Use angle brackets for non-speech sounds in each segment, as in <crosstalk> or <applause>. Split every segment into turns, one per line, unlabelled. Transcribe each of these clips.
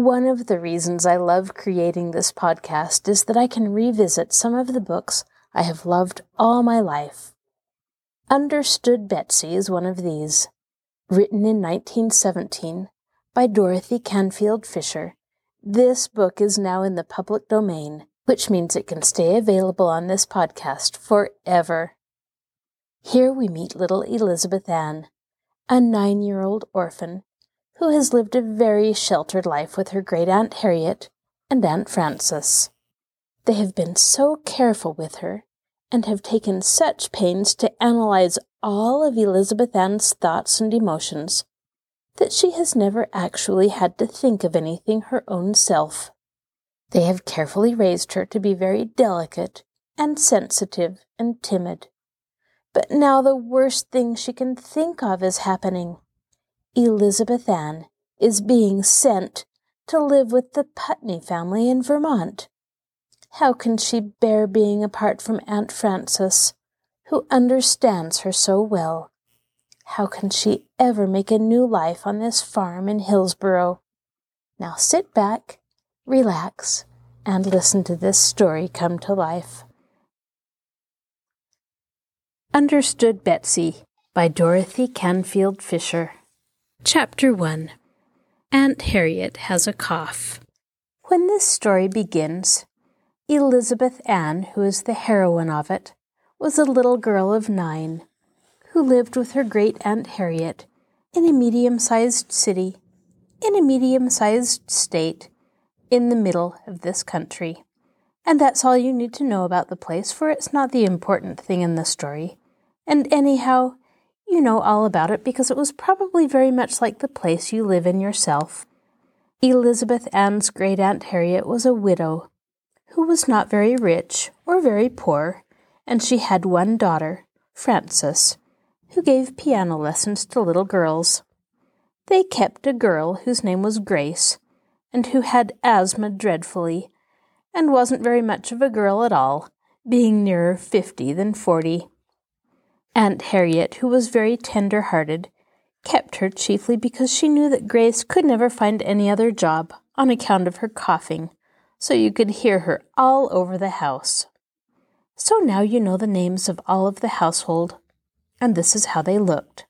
One of the reasons I love creating this podcast is that I can revisit some of the books I have loved all my life. Understood Betsy is one of these. Written in 1917 by Dorothy Canfield Fisher, this book is now in the public domain, which means it can stay available on this podcast forever. Here we meet little Elizabeth Ann, a nine year old orphan who has lived a very sheltered life with her great Aunt Harriet and Aunt Frances. They have been so careful with her and have taken such pains to analyze all of Elizabeth Ann's thoughts and emotions that she has never actually had to think of anything her own self. They have carefully raised her to be very delicate and sensitive and timid. But now the worst thing she can think of is happening. Elizabeth Ann is being sent to live with the Putney family in Vermont. How can she bear being apart from Aunt Frances, who understands her so well? How can she ever make a new life on this farm in Hillsboro? Now sit back, relax, and listen to this story come to life. Understood Betsy by Dorothy Canfield Fisher. Chapter 1 Aunt Harriet Has a Cough. When this story begins, Elizabeth Ann, who is the heroine of it, was a little girl of nine who lived with her great Aunt Harriet in a medium sized city, in a medium sized state, in the middle of this country. And that's all you need to know about the place, for it's not the important thing in the story. And anyhow, you know all about it because it was probably very much like the place you live in yourself. Elizabeth Ann's great aunt Harriet was a widow who was not very rich or very poor, and she had one daughter, Frances, who gave piano lessons to little girls. They kept a girl whose name was Grace, and who had asthma dreadfully, and wasn't very much of a girl at all, being nearer fifty than forty. Aunt Harriet, who was very tender hearted, kept her chiefly because she knew that Grace could never find any other job on account of her coughing, so you could hear her all over the house. So now you know the names of all of the household, and this is how they looked.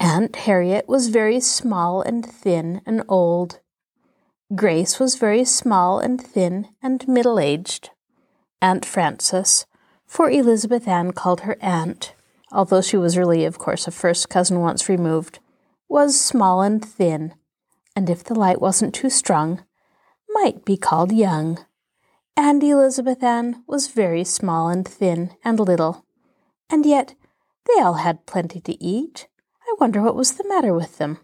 Aunt Harriet was very small and thin and old. Grace was very small and thin and middle aged. Aunt Frances for Elizabeth Ann called her aunt, although she was really, of course, a first cousin once removed, was small and thin, and if the light wasn't too strong, might be called young. And Elizabeth Ann was very small and thin and little, and yet they all had plenty to eat. I wonder what was the matter with them.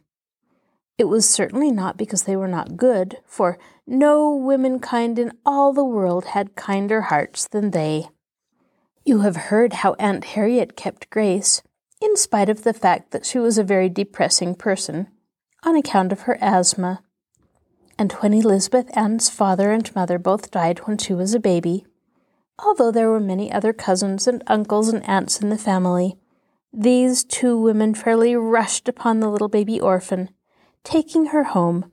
It was certainly not because they were not good, for no womenkind in all the world had kinder hearts than they. You have heard how Aunt Harriet kept Grace, in spite of the fact that she was a very depressing person, on account of her asthma. And when Elizabeth Ann's father and mother both died when she was a baby, although there were many other cousins and uncles and aunts in the family, these two women fairly rushed upon the little baby orphan, taking her home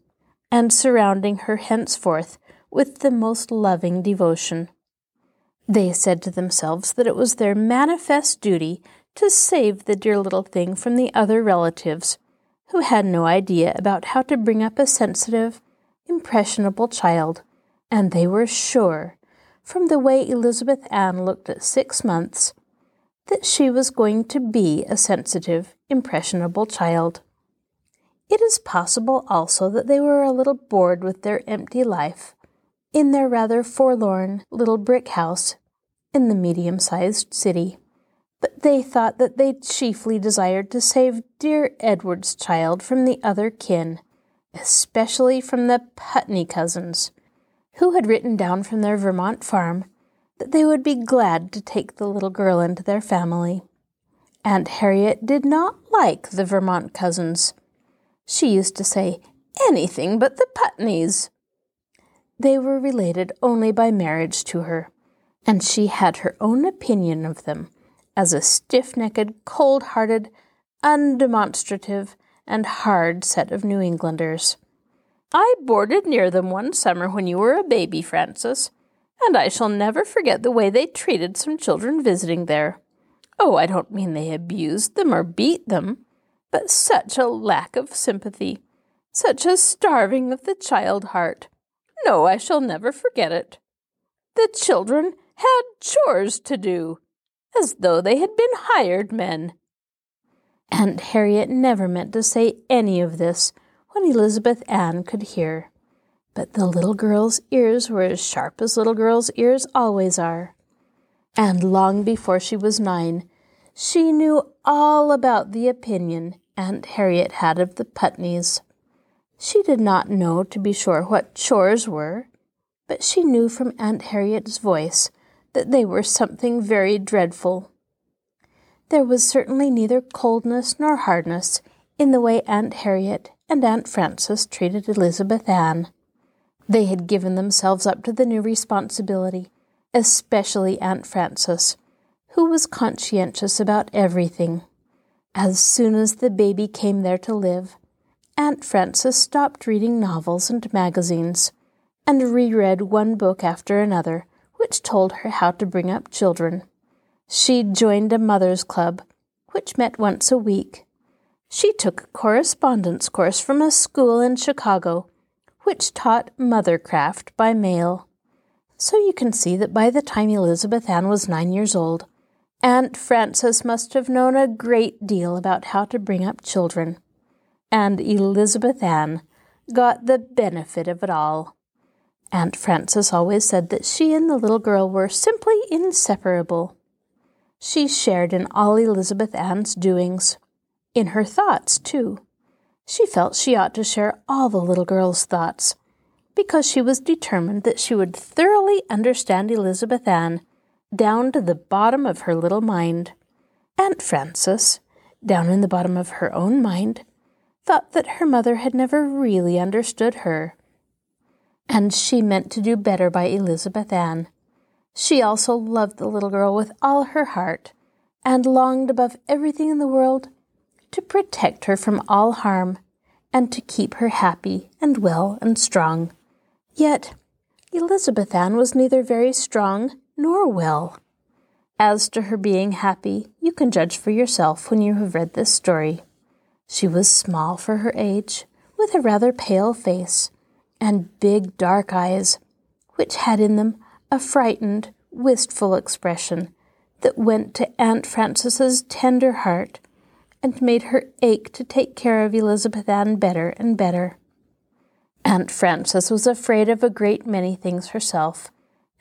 and surrounding her henceforth with the most loving devotion. They said to themselves that it was their manifest duty to save the dear little thing from the other relatives, who had no idea about how to bring up a sensitive, impressionable child, and they were sure, from the way Elizabeth Ann looked at six months, that she was going to be a sensitive, impressionable child. It is possible also that they were a little bored with their empty life in their rather forlorn little brick house in the medium sized city. But they thought that they chiefly desired to save dear Edward's child from the other kin, especially from the Putney cousins, who had written down from their Vermont farm that they would be glad to take the little girl into their family. Aunt Harriet did not like the Vermont cousins. She used to say, anything but the Putneys. They were related only by marriage to her, and she had her own opinion of them as a stiff necked, cold hearted, undemonstrative, and hard set of New Englanders. I boarded near them one summer when you were a baby, Frances, and I shall never forget the way they treated some children visiting there. Oh, I don't mean they abused them or beat them, but such a lack of sympathy, such a starving of the child heart. No, I shall never forget it. The children had chores to do, as though they had been hired men. Aunt Harriet never meant to say any of this when Elizabeth Ann could hear, but the little girl's ears were as sharp as little girls' ears always are. And long before she was nine, she knew all about the opinion Aunt Harriet had of the Putneys. She did not know, to be sure, what chores were, but she knew from Aunt Harriet's voice that they were something very dreadful. There was certainly neither coldness nor hardness in the way Aunt Harriet and Aunt Frances treated Elizabeth Ann. They had given themselves up to the new responsibility, especially Aunt Frances, who was conscientious about everything. As soon as the baby came there to live, Aunt Frances stopped reading novels and magazines and reread one book after another which told her how to bring up children. She joined a mother's club, which met once a week. She took a correspondence course from a school in Chicago, which taught mothercraft by mail. So you can see that by the time Elizabeth Ann was nine years old, Aunt Frances must have known a great deal about how to bring up children. And Elizabeth Ann got the benefit of it all. Aunt Frances always said that she and the little girl were simply inseparable. She shared in all Elizabeth Ann's doings, in her thoughts, too. She felt she ought to share all the little girl's thoughts, because she was determined that she would thoroughly understand Elizabeth Ann down to the bottom of her little mind. Aunt Frances, down in the bottom of her own mind, thought that her mother had never really understood her and she meant to do better by Elizabeth Ann. She also loved the little girl with all her heart, and longed above everything in the world to protect her from all harm, and to keep her happy and well and strong. Yet Elizabeth Ann was neither very strong nor well. As to her being happy, you can judge for yourself when you have read this story. She was small for her age, with a rather pale face, and big dark eyes, which had in them a frightened, wistful expression that went to Aunt Frances's tender heart and made her ache to take care of Elizabeth Ann better and better. Aunt Frances was afraid of a great many things herself,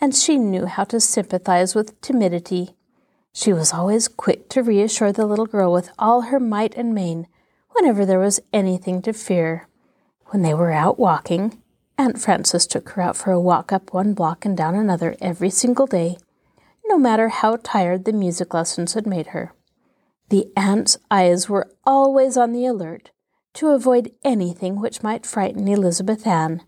and she knew how to sympathize with timidity. She was always quick to reassure the little girl with all her might and main whenever there was anything to fear. When they were out walking, Aunt Frances took her out for a walk up one block and down another every single day, no matter how tired the music lessons had made her. The aunt's eyes were always on the alert to avoid anything which might frighten Elizabeth Ann.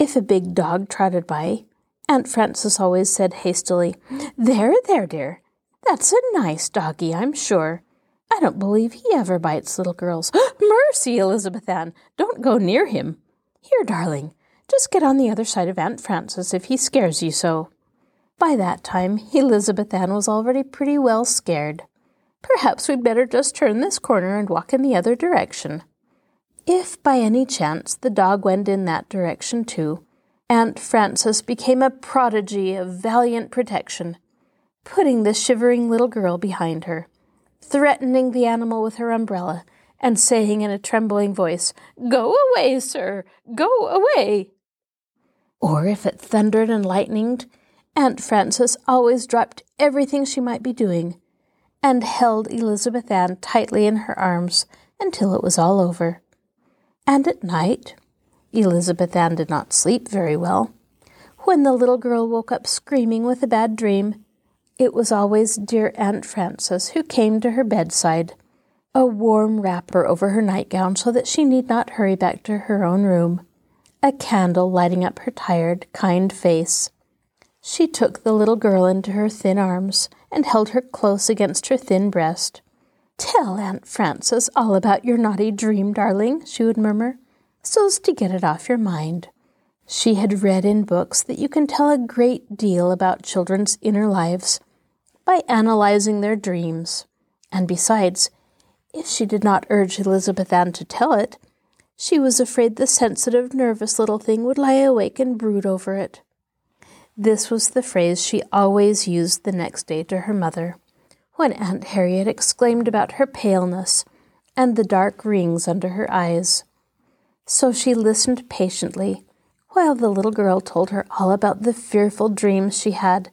If a big dog trotted by, Aunt Frances always said hastily, There, there, dear. That's a nice doggy, I'm sure. I don't believe he ever bites little girls. <gasps> Mercy, Elizabeth Ann, don't go near him. Here, darling, just get on the other side of Aunt Frances if he scares you so. By that time, Elizabeth Ann was already pretty well scared. Perhaps we'd better just turn this corner and walk in the other direction. If by any chance the dog went in that direction too, Aunt Frances became a prodigy of valiant protection, putting the shivering little girl behind her, threatening the animal with her umbrella, and saying in a trembling voice, Go away, sir, go away. Or if it thundered and lightened, Aunt Frances always dropped everything she might be doing and held Elizabeth Ann tightly in her arms until it was all over. And at night, Elizabeth Ann did not sleep very well. When the little girl woke up screaming with a bad dream, it was always dear Aunt Frances who came to her bedside, a warm wrapper over her nightgown so that she need not hurry back to her own room, a candle lighting up her tired, kind face. She took the little girl into her thin arms and held her close against her thin breast. Tell Aunt Frances all about your naughty dream, darling, she would murmur, so's to get it off your mind. She had read in books that you can tell a great deal about children's inner lives by analyzing their dreams. And besides, if she did not urge Elizabeth Ann to tell it, she was afraid the sensitive, nervous little thing would lie awake and brood over it. This was the phrase she always used the next day to her mother, when Aunt Harriet exclaimed about her paleness and the dark rings under her eyes. So she listened patiently while the little girl told her all about the fearful dreams she had,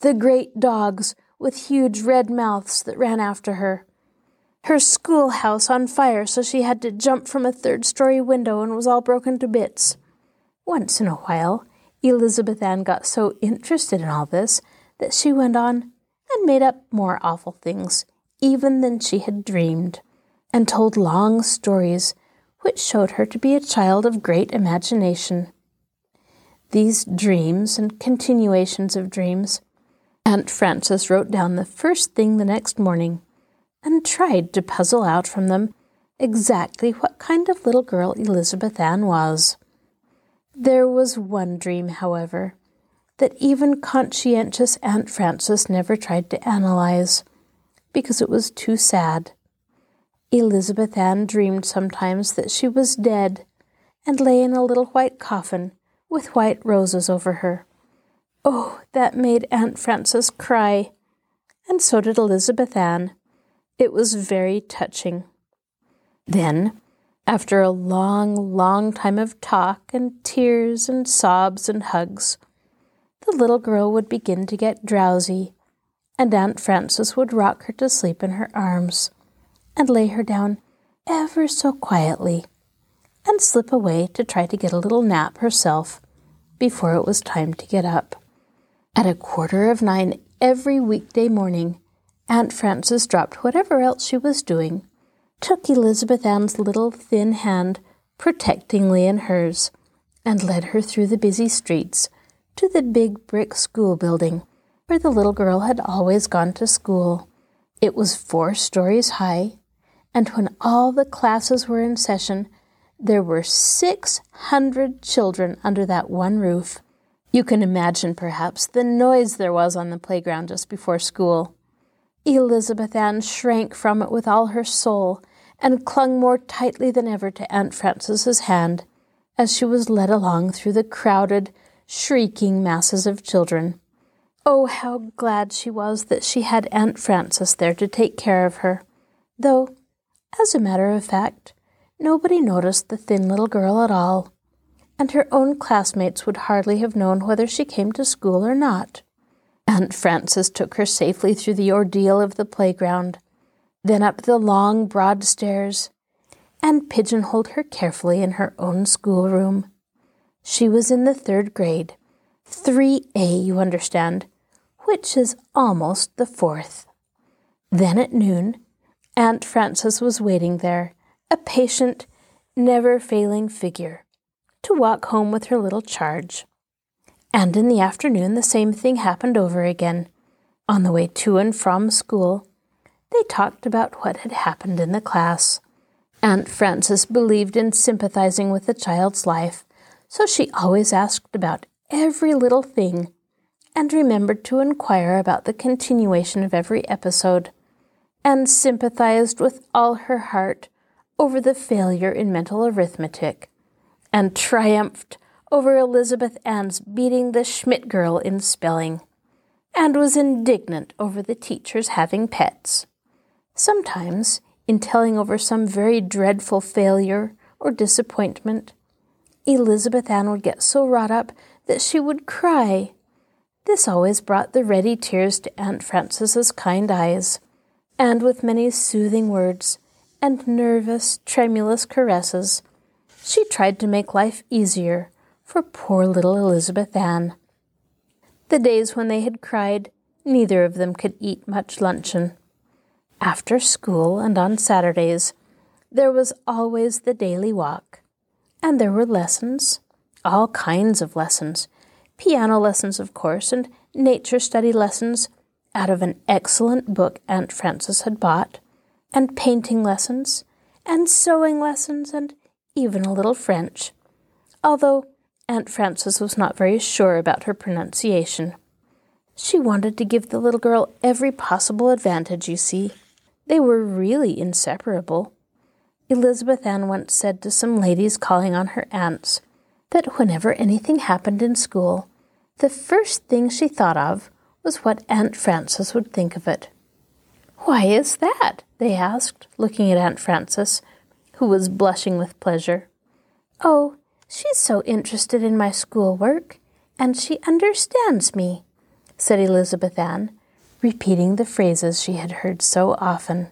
the great dogs with huge red mouths that ran after her, her schoolhouse on fire so she had to jump from a third story window and was all broken to bits. Once in a while, Elizabeth Ann got so interested in all this that she went on and made up more awful things, even than she had dreamed, and told long stories which showed her to be a child of great imagination. These dreams and continuations of dreams, Aunt Frances wrote down the first thing the next morning and tried to puzzle out from them exactly what kind of little girl Elizabeth Ann was. There was one dream, however, that even conscientious Aunt Frances never tried to analyze, because it was too sad. Elizabeth Ann dreamed sometimes that she was dead and lay in a little white coffin with white roses over her. Oh, that made Aunt Frances cry, and so did Elizabeth Ann. It was very touching. Then after a long, long time of talk and tears and sobs and hugs, the little girl would begin to get drowsy, and Aunt Frances would rock her to sleep in her arms and lay her down ever so quietly and slip away to try to get a little nap herself before it was time to get up. At a quarter of nine every weekday morning, Aunt Frances dropped whatever else she was doing took Elizabeth Ann's little thin hand protectingly in hers and led her through the busy streets to the big brick school building where the little girl had always gone to school. It was four stories high, and when all the classes were in session, there were 600 children under that one roof. You can imagine, perhaps, the noise there was on the playground just before school. Elizabeth Ann shrank from it with all her soul and clung more tightly than ever to Aunt Frances's hand as she was led along through the crowded, shrieking masses of children. Oh, how glad she was that she had Aunt Frances there to take care of her, though, as a matter of fact, nobody noticed the thin little girl at all, and her own classmates would hardly have known whether she came to school or not. Aunt Frances took her safely through the ordeal of the playground, then up the long, broad stairs, and pigeonholed her carefully in her own schoolroom. She was in the third grade, 3A, you understand, which is almost the fourth. Then at noon, Aunt Frances was waiting there, a patient, never failing figure, to walk home with her little charge. And in the afternoon, the same thing happened over again. On the way to and from school, they talked about what had happened in the class. Aunt Frances believed in sympathizing with the child's life, so she always asked about every little thing and remembered to inquire about the continuation of every episode, and sympathized with all her heart over the failure in mental arithmetic, and triumphed over Elizabeth Ann's beating the Schmidt girl in spelling, and was indignant over the teachers having pets. Sometimes, in telling over some very dreadful failure or disappointment, Elizabeth Ann would get so wrought up that she would cry. This always brought the ready tears to Aunt Frances's kind eyes, and with many soothing words and nervous, tremulous caresses, She tried to make life easier for poor little Elizabeth Ann. The days when they had cried, neither of them could eat much luncheon. After school and on Saturdays, there was always the daily walk, and there were lessons, all kinds of lessons, piano lessons, of course, and nature study lessons out of an excellent book Aunt Frances had bought, and painting lessons, and sewing lessons, and even a little French, although Aunt Frances was not very sure about her pronunciation. She wanted to give the little girl every possible advantage, you see. They were really inseparable. Elizabeth Ann once said to some ladies calling on her aunts that whenever anything happened in school, the first thing she thought of was what Aunt Frances would think of it. Why is that? they asked, looking at Aunt Frances, who was blushing with pleasure. Oh, she's so interested in my schoolwork, and she understands me, said Elizabeth Ann, repeating the phrases she had heard so often.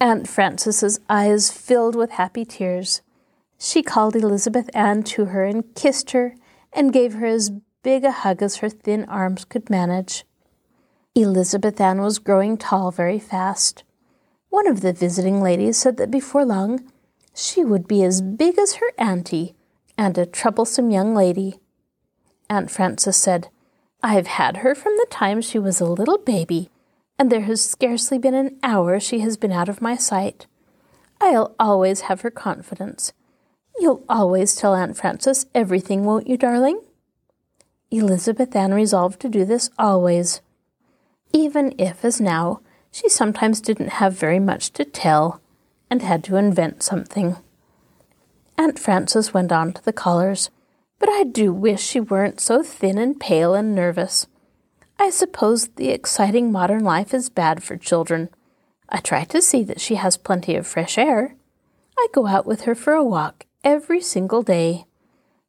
Aunt Frances's eyes filled with happy tears. She called Elizabeth Ann to her and kissed her and gave her as big a hug as her thin arms could manage. Elizabeth Ann was growing tall very fast. One of the visiting ladies said that before long she would be as big as her auntie and a troublesome young lady. Aunt Frances said, I've had her from the time she was a little baby, and there has scarcely been an hour she has been out of my sight. I'll always have her confidence. You'll always tell Aunt Frances everything, won't you, darling? Elizabeth Ann resolved to do this always, even if, as now, she sometimes didn't have very much to tell and had to invent something. Aunt Frances went on to the callers, but I do wish she weren't so thin and pale and nervous. I suppose the exciting modern life is bad for children. I try to see that she has plenty of fresh air. I go out with her for a walk every single day.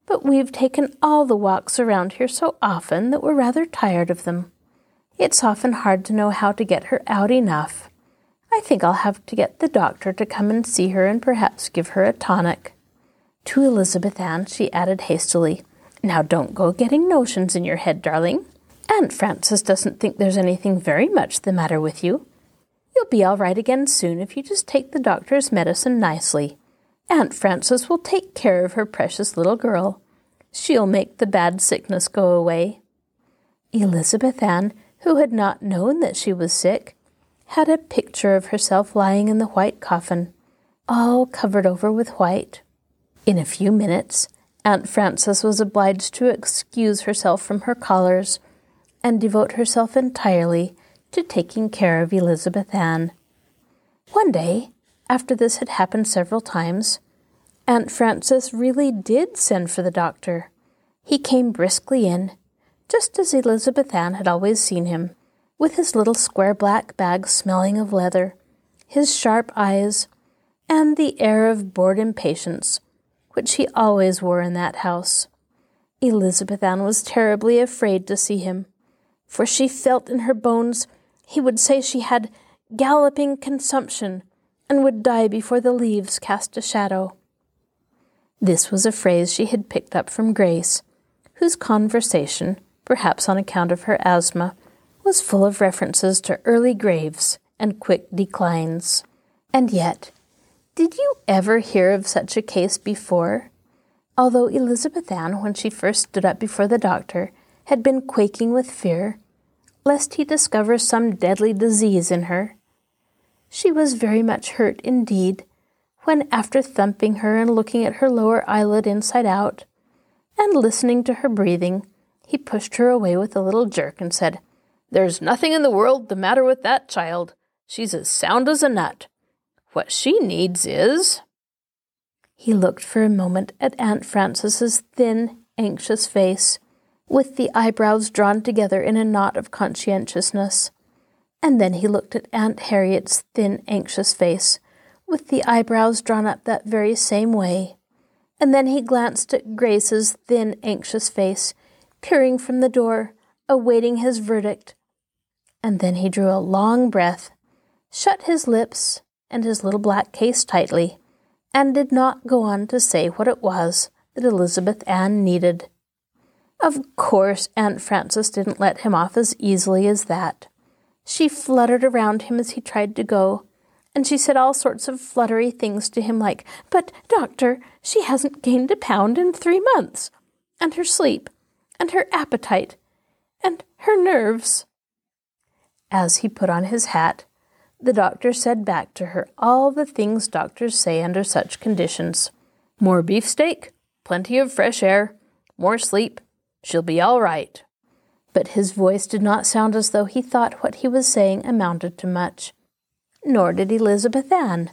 But we've taken all the walks around here so often that we're rather tired of them. It's often hard to know how to get her out enough. I think I'll have to get the doctor to come and see her and perhaps give her a tonic. To Elizabeth Ann, she added hastily, Now don't go getting notions in your head, darling. Aunt Frances doesn't think there's anything very much the matter with you. You'll be all right again soon if you just take the doctor's medicine nicely. Aunt Frances will take care of her precious little girl. She'll make the bad sickness go away. Elizabeth Ann, who had not known that she was sick, had a picture of herself lying in the white coffin, all covered over with white. In a few minutes, Aunt Frances was obliged to excuse herself from her callers and devote herself entirely to taking care of Elizabeth Ann. One day, after this had happened several times, Aunt Frances really did send for the doctor. He came briskly in, just as Elizabeth Ann had always seen him, with his little square black bag smelling of leather, his sharp eyes, and the air of bored impatience which he always wore in that house. Elizabeth Ann was terribly afraid to see him, for she felt in her bones he would say she had galloping consumption and would die before the leaves cast a shadow. This was a phrase she had picked up from Grace, whose conversation, perhaps on account of her asthma, was full of references to early graves and quick declines. And yet, did you ever hear of such a case before? Although Elizabeth Ann, when she first stood up before the doctor, had been quaking with fear, lest he discover some deadly disease in her, she was very much hurt indeed when, after thumping her and looking at her lower eyelid inside out, and listening to her breathing, he pushed her away with a little jerk and said, there's nothing in the world the matter with that child. She's as sound as a nut. What she needs is. He looked for a moment at Aunt Frances's thin, anxious face, with the eyebrows drawn together in a knot of conscientiousness. And then he looked at Aunt Harriet's thin, anxious face, with the eyebrows drawn up that very same way. And then he glanced at Grace's thin, anxious face, peering from the door, awaiting his verdict. And then he drew a long breath, shut his lips and his little black case tightly, and did not go on to say what it was that Elizabeth Ann needed. Of course, Aunt Frances didn't let him off as easily as that. She fluttered around him as he tried to go, and she said all sorts of fluttery things to him like, But, doctor, she hasn't gained a pound in three months, and her sleep, and her appetite, and her nerves. As he put on his hat, the doctor said back to her all the things doctors say under such conditions more beefsteak, plenty of fresh air, more sleep, she'll be all right. But his voice did not sound as though he thought what he was saying amounted to much. Nor did Elizabeth Ann.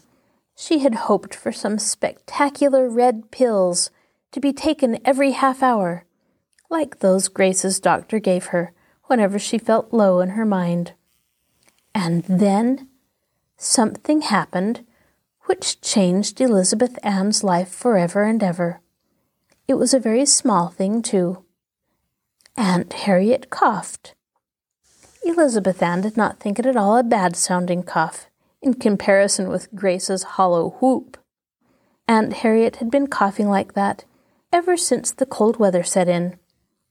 She had hoped for some spectacular red pills to be taken every half hour, like those Grace's doctor gave her whenever she felt low in her mind. And then something happened which changed Elizabeth Ann's life forever and ever. It was a very small thing, too. Aunt Harriet coughed. Elizabeth Ann did not think it at all a bad sounding cough in comparison with Grace's hollow whoop. Aunt Harriet had been coughing like that ever since the cold weather set in,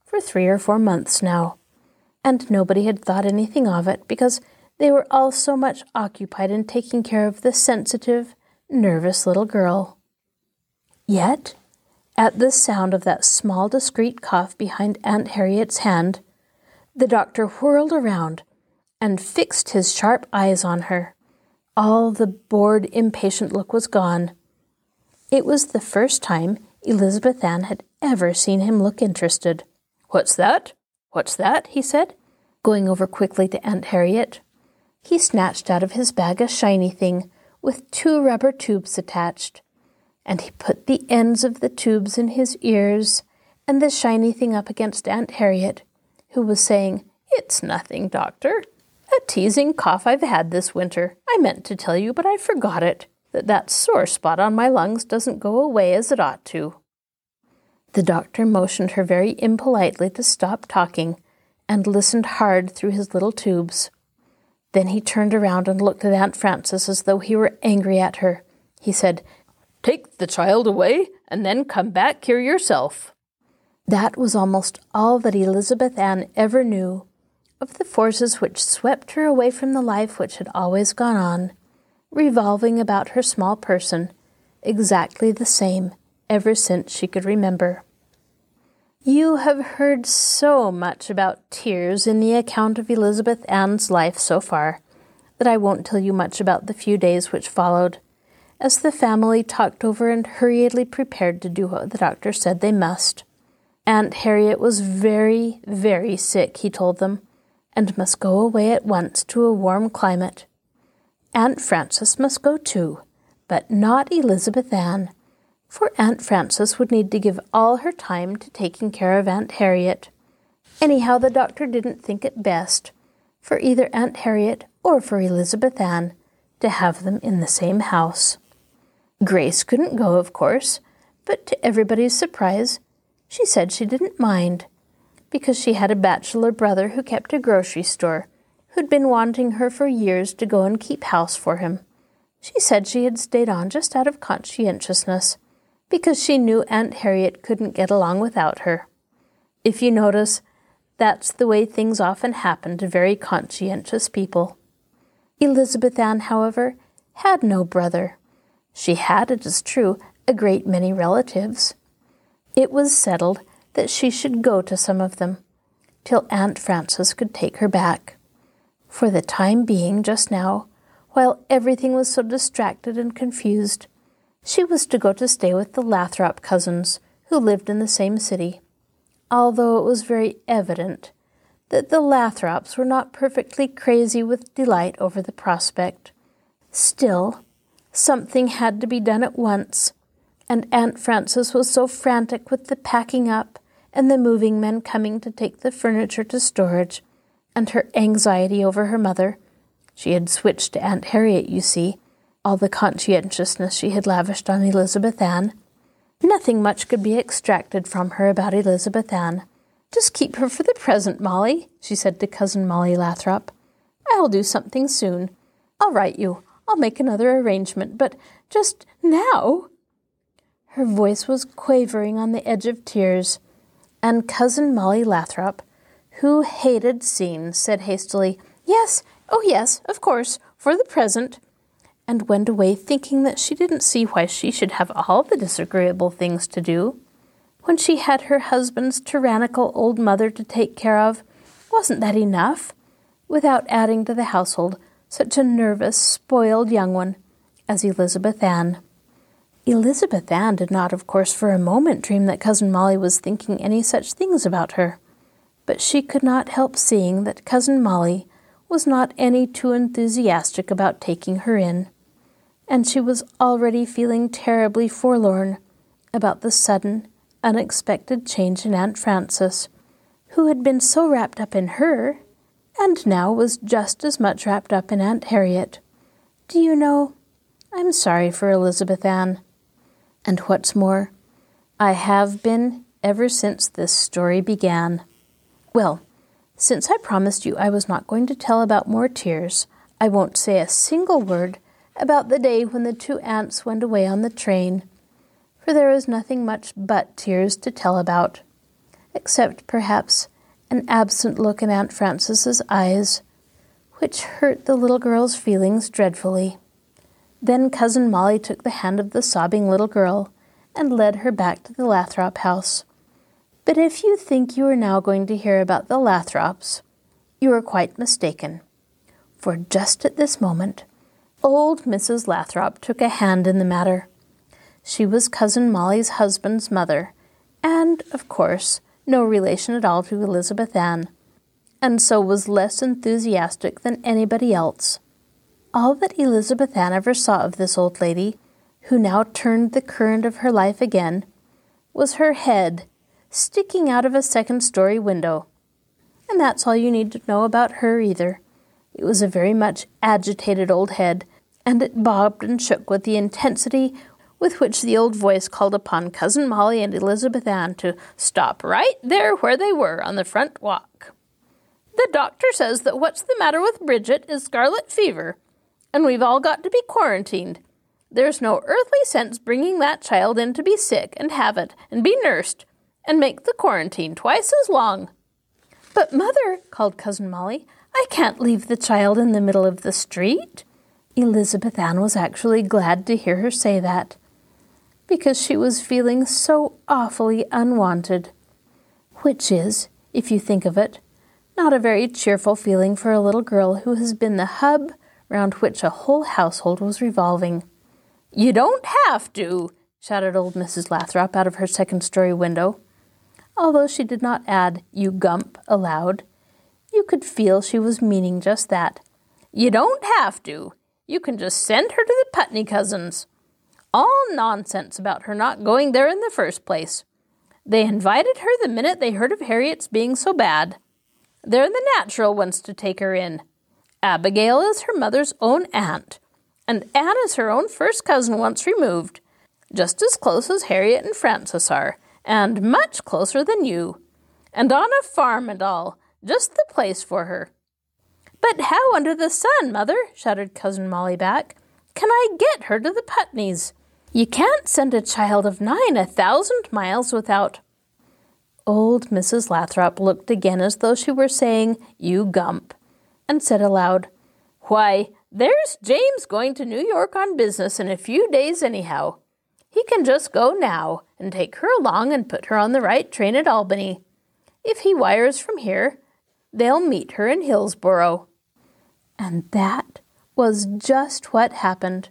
for three or four months now, and nobody had thought anything of it because they were all so much occupied in taking care of the sensitive, nervous little girl. Yet, at the sound of that small, discreet cough behind Aunt Harriet's hand, the doctor whirled around and fixed his sharp eyes on her. All the bored, impatient look was gone. It was the first time Elizabeth Ann had ever seen him look interested. What's that? What's that? he said, going over quickly to Aunt Harriet. He snatched out of his bag a shiny thing with two rubber tubes attached, and he put the ends of the tubes in his ears and the shiny thing up against Aunt Harriet, who was saying, It's nothing, doctor. A teasing cough I've had this winter. I meant to tell you, but I forgot it, that that sore spot on my lungs doesn't go away as it ought to. The doctor motioned her very impolitely to stop talking and listened hard through his little tubes. Then he turned around and looked at Aunt Frances as though he were angry at her. He said, Take the child away and then come back here yourself. That was almost all that Elizabeth Ann ever knew of the forces which swept her away from the life which had always gone on, revolving about her small person, exactly the same ever since she could remember. You have heard so much about tears in the account of Elizabeth Ann's life so far that I won't tell you much about the few days which followed, as the family talked over and hurriedly prepared to do what the doctor said they must. Aunt Harriet was very, very sick, he told them, and must go away at once to a warm climate. Aunt Frances must go too, but not Elizabeth Ann for Aunt Frances would need to give all her time to taking care of Aunt Harriet. Anyhow, the doctor didn't think it best for either Aunt Harriet or for Elizabeth Ann to have them in the same house. Grace couldn't go, of course, but to everybody's surprise, she said she didn't mind, because she had a bachelor brother who kept a grocery store who'd been wanting her for years to go and keep house for him. She said she had stayed on just out of conscientiousness because she knew Aunt Harriet couldn't get along without her. If you notice, that's the way things often happen to very conscientious people. Elizabeth Ann, however, had no brother. She had, it is true, a great many relatives. It was settled that she should go to some of them, till Aunt Frances could take her back. For the time being, just now, while everything was so distracted and confused, she was to go to stay with the Lathrop cousins, who lived in the same city, although it was very evident that the Lathrops were not perfectly crazy with delight over the prospect. Still, something had to be done at once, and Aunt Frances was so frantic with the packing up and the moving men coming to take the furniture to storage, and her anxiety over her mother. She had switched to Aunt Harriet, you see, all the conscientiousness she had lavished on Elizabeth Ann. Nothing much could be extracted from her about Elizabeth Ann. Just keep her for the present, Molly, she said to Cousin Molly Lathrop. I'll do something soon. I'll write you. I'll make another arrangement, but just now. Her voice was quavering on the edge of tears, and Cousin Molly Lathrop, who hated scenes, said hastily, Yes, oh yes, of course, for the present, and went away thinking that she didn't see why she should have all the disagreeable things to do. When she had her husband's tyrannical old mother to take care of, wasn't that enough? Without adding to the household such a nervous, spoiled young one as Elizabeth Ann. Elizabeth Ann did not, of course, for a moment dream that Cousin Molly was thinking any such things about her, but she could not help seeing that Cousin Molly was not any too enthusiastic about taking her in and she was already feeling terribly forlorn about the sudden, unexpected change in Aunt Frances, who had been so wrapped up in her, and now was just as much wrapped up in Aunt Harriet. Do you know, I'm sorry for Elizabeth Ann. And what's more, I have been ever since this story began. Well, since I promised you I was not going to tell about more tears, I won't say a single word about the day when the two aunts went away on the train, for there was nothing much but tears to tell about, except perhaps an absent look in Aunt Frances's eyes, which hurt the little girl's feelings dreadfully. Then Cousin Molly took the hand of the sobbing little girl and led her back to the Lathrop house. But if you think you are now going to hear about the Lathrops, you are quite mistaken, for just at this moment Old Mrs. Lathrop took a hand in the matter. She was Cousin Molly's husband's mother, and, of course, no relation at all to Elizabeth Ann, and so was less enthusiastic than anybody else. All that Elizabeth Ann ever saw of this old lady, who now turned the current of her life again, was her head sticking out of a second story window. And that's all you need to know about her either. It was a very much agitated old head, and it bobbed and shook with the intensity with which the old voice called upon Cousin Molly and Elizabeth Ann to stop right there where they were on the front walk. The doctor says that what's the matter with Bridget is scarlet fever, and we've all got to be quarantined. There's no earthly sense bringing that child in to be sick and have it and be nursed and make the quarantine twice as long. But, Mother, called Cousin Molly, I can't leave the child in the middle of the street. Elizabeth Ann was actually glad to hear her say that, because she was feeling so awfully unwanted. Which is, if you think of it, not a very cheerful feeling for a little girl who has been the hub round which a whole household was revolving. You don't have to, shouted old Mrs. Lathrop out of her second story window. Although she did not add, you gump, aloud, you could feel she was meaning just that. You don't have to. You can just send her to the Putney cousins. All nonsense about her not going there in the first place. They invited her the minute they heard of Harriet's being so bad. They're the natural ones to take her in. Abigail is her mother's own aunt, and Anne is her own first cousin once removed, just as close as Harriet and Frances are, and much closer than you. And on a farm and all, just the place for her. But how under the sun, mother? shouted Cousin Molly back. Can I get her to the Putneys? You can't send a child of nine a thousand miles without. Old Mrs. Lathrop looked again as though she were saying, You gump, and said aloud, Why, there's James going to New York on business in a few days, anyhow. He can just go now and take her along and put her on the right train at Albany. If he wires from here, they'll meet her in Hillsboro. And that was just what happened.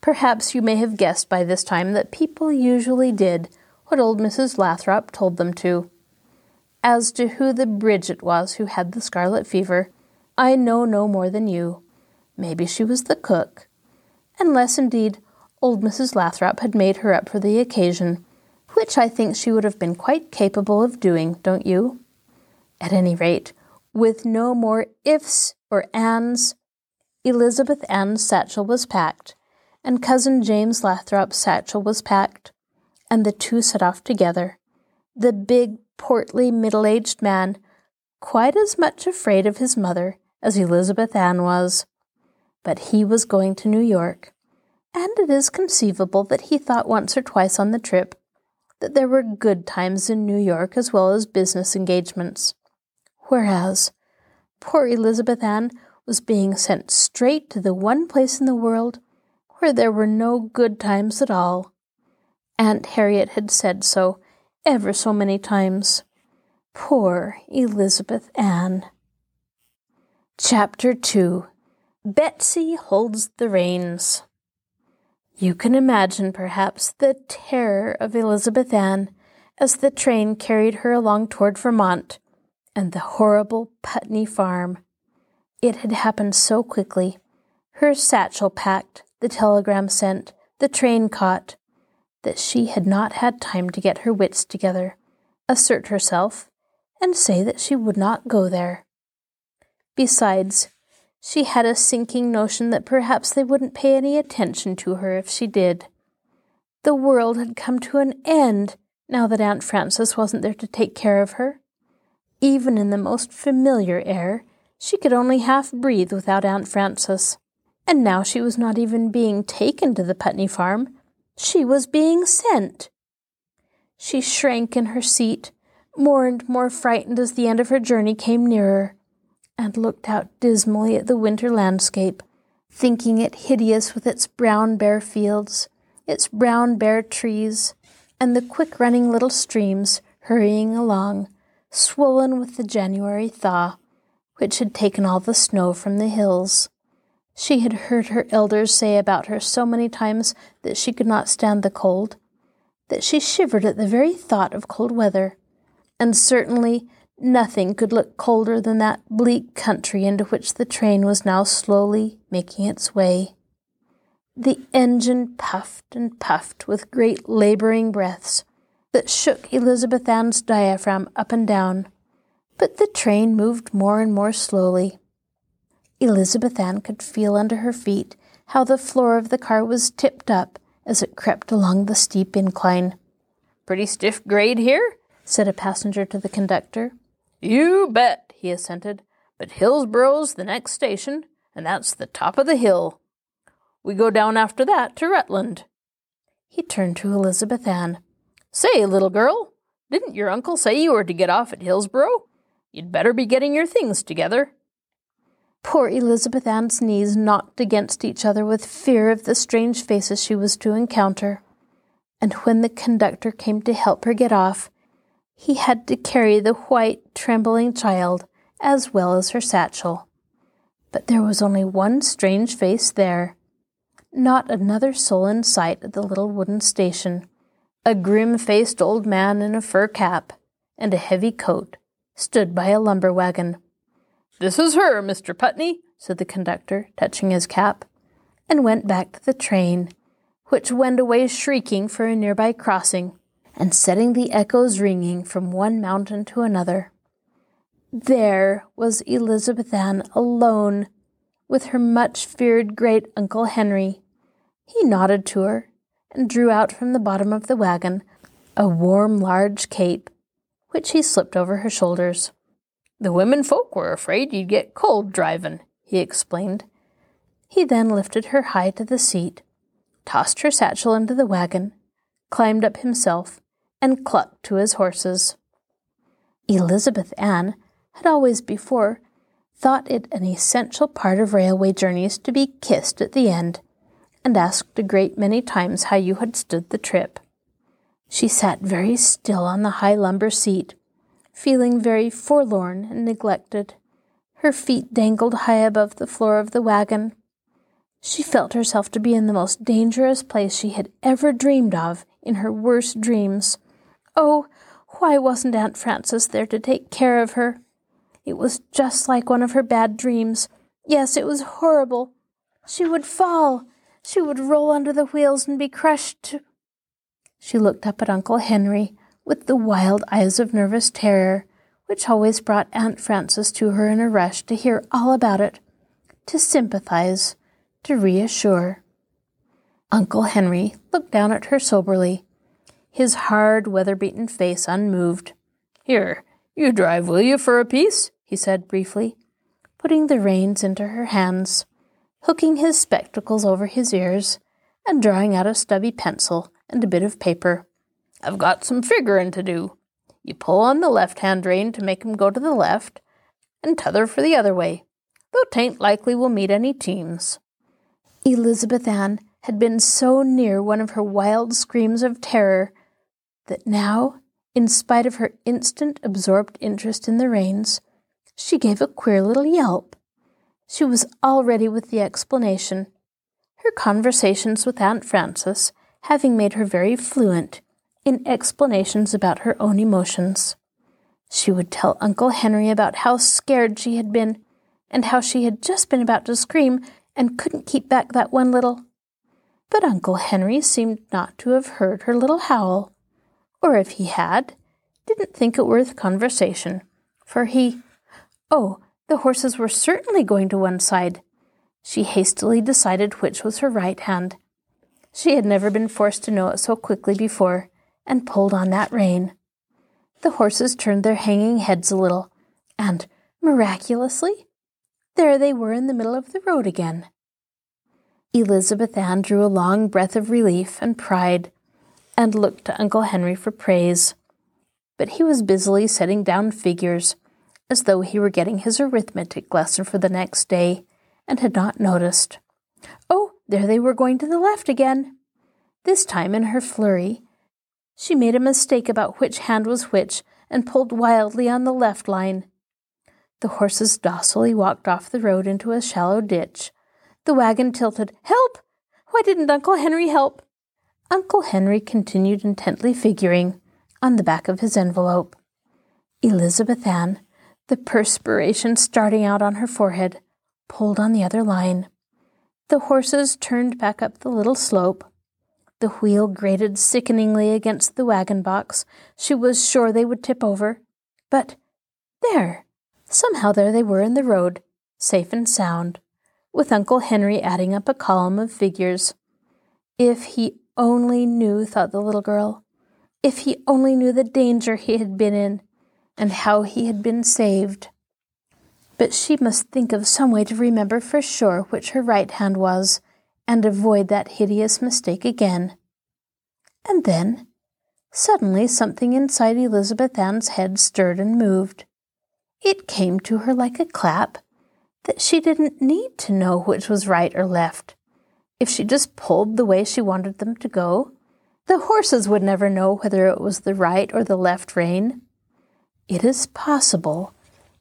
Perhaps you may have guessed by this time that people usually did what old Mrs. Lathrop told them to. As to who the Bridget was who had the scarlet fever, I know no more than you. Maybe she was the cook. Unless, indeed, old Mrs. Lathrop had made her up for the occasion, which I think she would have been quite capable of doing, don't you? At any rate, with no more ifs or ands, Elizabeth Ann's satchel was packed, and cousin James Lathrop's satchel was packed, and the two set off together. The big, portly, middle aged man, quite as much afraid of his mother as Elizabeth Ann was. But he was going to New York, and it is conceivable that he thought once or twice on the trip that there were good times in New York as well as business engagements. Whereas poor Elizabeth Ann was being sent straight to the one place in the world where there were no good times at all. Aunt Harriet had said so ever so many times. Poor Elizabeth Ann. Chapter 2 Betsy Holds the Reins. You can imagine, perhaps, the terror of Elizabeth Ann as the train carried her along toward Vermont and the horrible Putney farm. It had happened so quickly. Her satchel packed, the telegram sent, the train caught, that she had not had time to get her wits together, assert herself, and say that she would not go there. Besides, she had a sinking notion that perhaps they wouldn't pay any attention to her if she did. The world had come to an end now that Aunt Frances wasn't there to take care of her. Even in the most familiar air, she could only half breathe without Aunt Frances. And now she was not even being taken to the Putney farm, she was being sent. She shrank in her seat, more and more frightened as the end of her journey came nearer and looked out dismally at the winter landscape, thinking it hideous with its brown bare fields, its brown bare trees, and the quick running little streams hurrying along, swollen with the January thaw, which had taken all the snow from the hills. She had heard her elders say about her so many times that she could not stand the cold, that she shivered at the very thought of cold weather, and certainly Nothing could look colder than that bleak country into which the train was now slowly making its way. The engine puffed and puffed with great laboring breaths that shook Elizabeth Ann's diaphragm up and down, but the train moved more and more slowly. Elizabeth Ann could feel under her feet how the floor of the car was tipped up as it crept along the steep incline.
Pretty stiff grade here?
said a passenger to the conductor.
You bet, he assented. But Hillsboro's the next station, and that's the top of the hill. We go down after that to Rutland.
He turned to Elizabeth Ann.
Say, little girl, didn't your uncle say you were to get off at Hillsboro? You'd better be getting your things together.
Poor Elizabeth Ann's knees knocked against each other with fear of the strange faces she was to encounter. And when the conductor came to help her get off, he had to carry the white, trembling child as well as her satchel. But there was only one strange face there. Not another soul in sight at the little wooden station. A grim faced old man in a fur cap and a heavy coat stood by a lumber wagon.
This is her, Mr. Putney,
said the conductor, touching his cap, and went back to the train, which went away shrieking for a nearby crossing and setting the echoes ringing from one mountain to another. There was Elizabeth Ann alone with her much feared great uncle Henry. He nodded to her and drew out from the bottom of the wagon a warm, large cape, which he slipped over her shoulders.
The women folk were afraid you'd get cold drivin', he explained.
He then lifted her high to the seat, tossed her satchel into the wagon, climbed up himself, and clucked to his horses. Elizabeth Ann had always before thought it an essential part of railway journeys to be kissed at the end, and asked a great many times how you had stood the trip. She sat very still on the high lumber seat, feeling very forlorn and neglected. Her feet dangled high above the floor of the wagon. She felt herself to be in the most dangerous place she had ever dreamed of in her worst dreams. Oh, why wasn't Aunt Frances there to take care of her? It was just like one of her bad dreams. Yes, it was horrible. She would fall. She would roll under the wheels and be crushed. She looked up at Uncle Henry with the wild eyes of nervous terror, which always brought Aunt Frances to her in a rush to hear all about it, to sympathize, to reassure. Uncle Henry looked down at her soberly his hard, weather beaten face unmoved.
Here, you drive, will you, for a piece? he said briefly,
putting the reins into her hands, hooking his spectacles over his ears, and drawing out a stubby pencil and a bit of paper.
I've got some figuring to do. You pull on the left hand rein to make 'em go to the left, and t'other for the other way, though tain't likely we'll meet any teams.
Elizabeth Ann had been so near one of her wild screams of terror that now, in spite of her instant absorbed interest in the reins, she gave a queer little yelp. She was all ready with the explanation, her conversations with Aunt Frances having made her very fluent in explanations about her own emotions. She would tell Uncle Henry about how scared she had been and how she had just been about to scream and couldn't keep back that one little. But Uncle Henry seemed not to have heard her little howl, or if he had, didn't think it worth conversation, for he, oh, the horses were certainly going to one side. She hastily decided which was her right hand. She had never been forced to know it so quickly before, and pulled on that rein. The horses turned their hanging heads a little, and, miraculously, there they were in the middle of the road again. Elizabeth Ann drew a long breath of relief and pride, and looked to Uncle Henry for praise. But he was busily setting down figures, as though he were getting his arithmetic lesson for the next day, and had not noticed. Oh, there they were going to the left again. This time, in her flurry, she made a mistake about which hand was which and pulled wildly on the left line. The horses docilely walked off the road into a shallow ditch, the wagon tilted. Help! Why didn't Uncle Henry help? Uncle Henry continued intently figuring on the back of his envelope. Elizabeth Ann, the perspiration starting out on her forehead, pulled on the other line. The horses turned back up the little slope. The wheel grated sickeningly against the wagon box. She was sure they would tip over. But there! Somehow there they were in the road, safe and sound with Uncle Henry adding up a column of figures. If he only knew, thought the little girl, if he only knew the danger he had been in and how he had been saved. But she must think of some way to remember for sure which her right hand was and avoid that hideous mistake again. And then, suddenly, something inside Elizabeth Ann's head stirred and moved. It came to her like a clap that she didn't need to know which was right or left. If she just pulled the way she wanted them to go, the horses would never know whether it was the right or the left rein. It is possible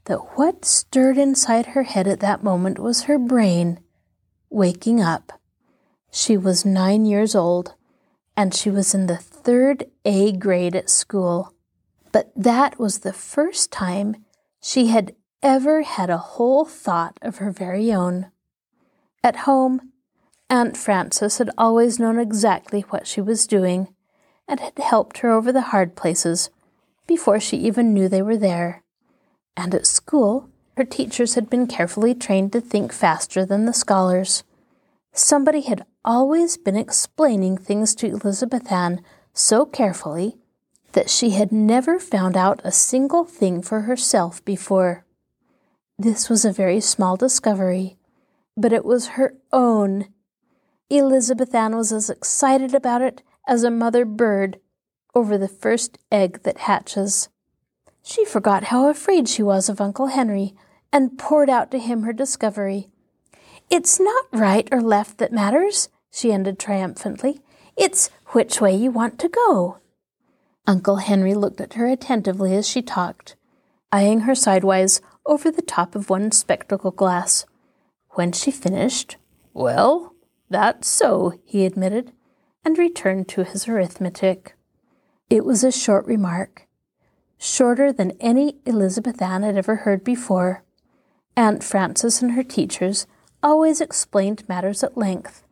that what stirred inside her head at that moment was her brain waking up. She was nine years old, and she was in the third A grade at school. But that was the first time she had ever had a whole thought of her very own. At home, Aunt Frances had always known exactly what she was doing and had helped her over the hard places before she even knew they were there. And at school, her teachers had been carefully trained to think faster than the scholars. Somebody had always been explaining things to Elizabeth Ann so carefully that she had never found out a single thing for herself before. This was a very small discovery, but it was her own. Elizabeth Ann was as excited about it as a mother bird over the first egg that hatches. She forgot how afraid she was of Uncle Henry and poured out to him her discovery. It's not right or left that matters, she ended triumphantly. It's which way you want to go. Uncle Henry looked at her attentively as she talked, eyeing her sidewise over the top of one spectacle glass. When she finished, Well, that's so, he admitted, and returned to his arithmetic. It was a short remark, shorter than any Elizabeth Ann had ever heard before. Aunt Frances and her teachers always explained matters at length,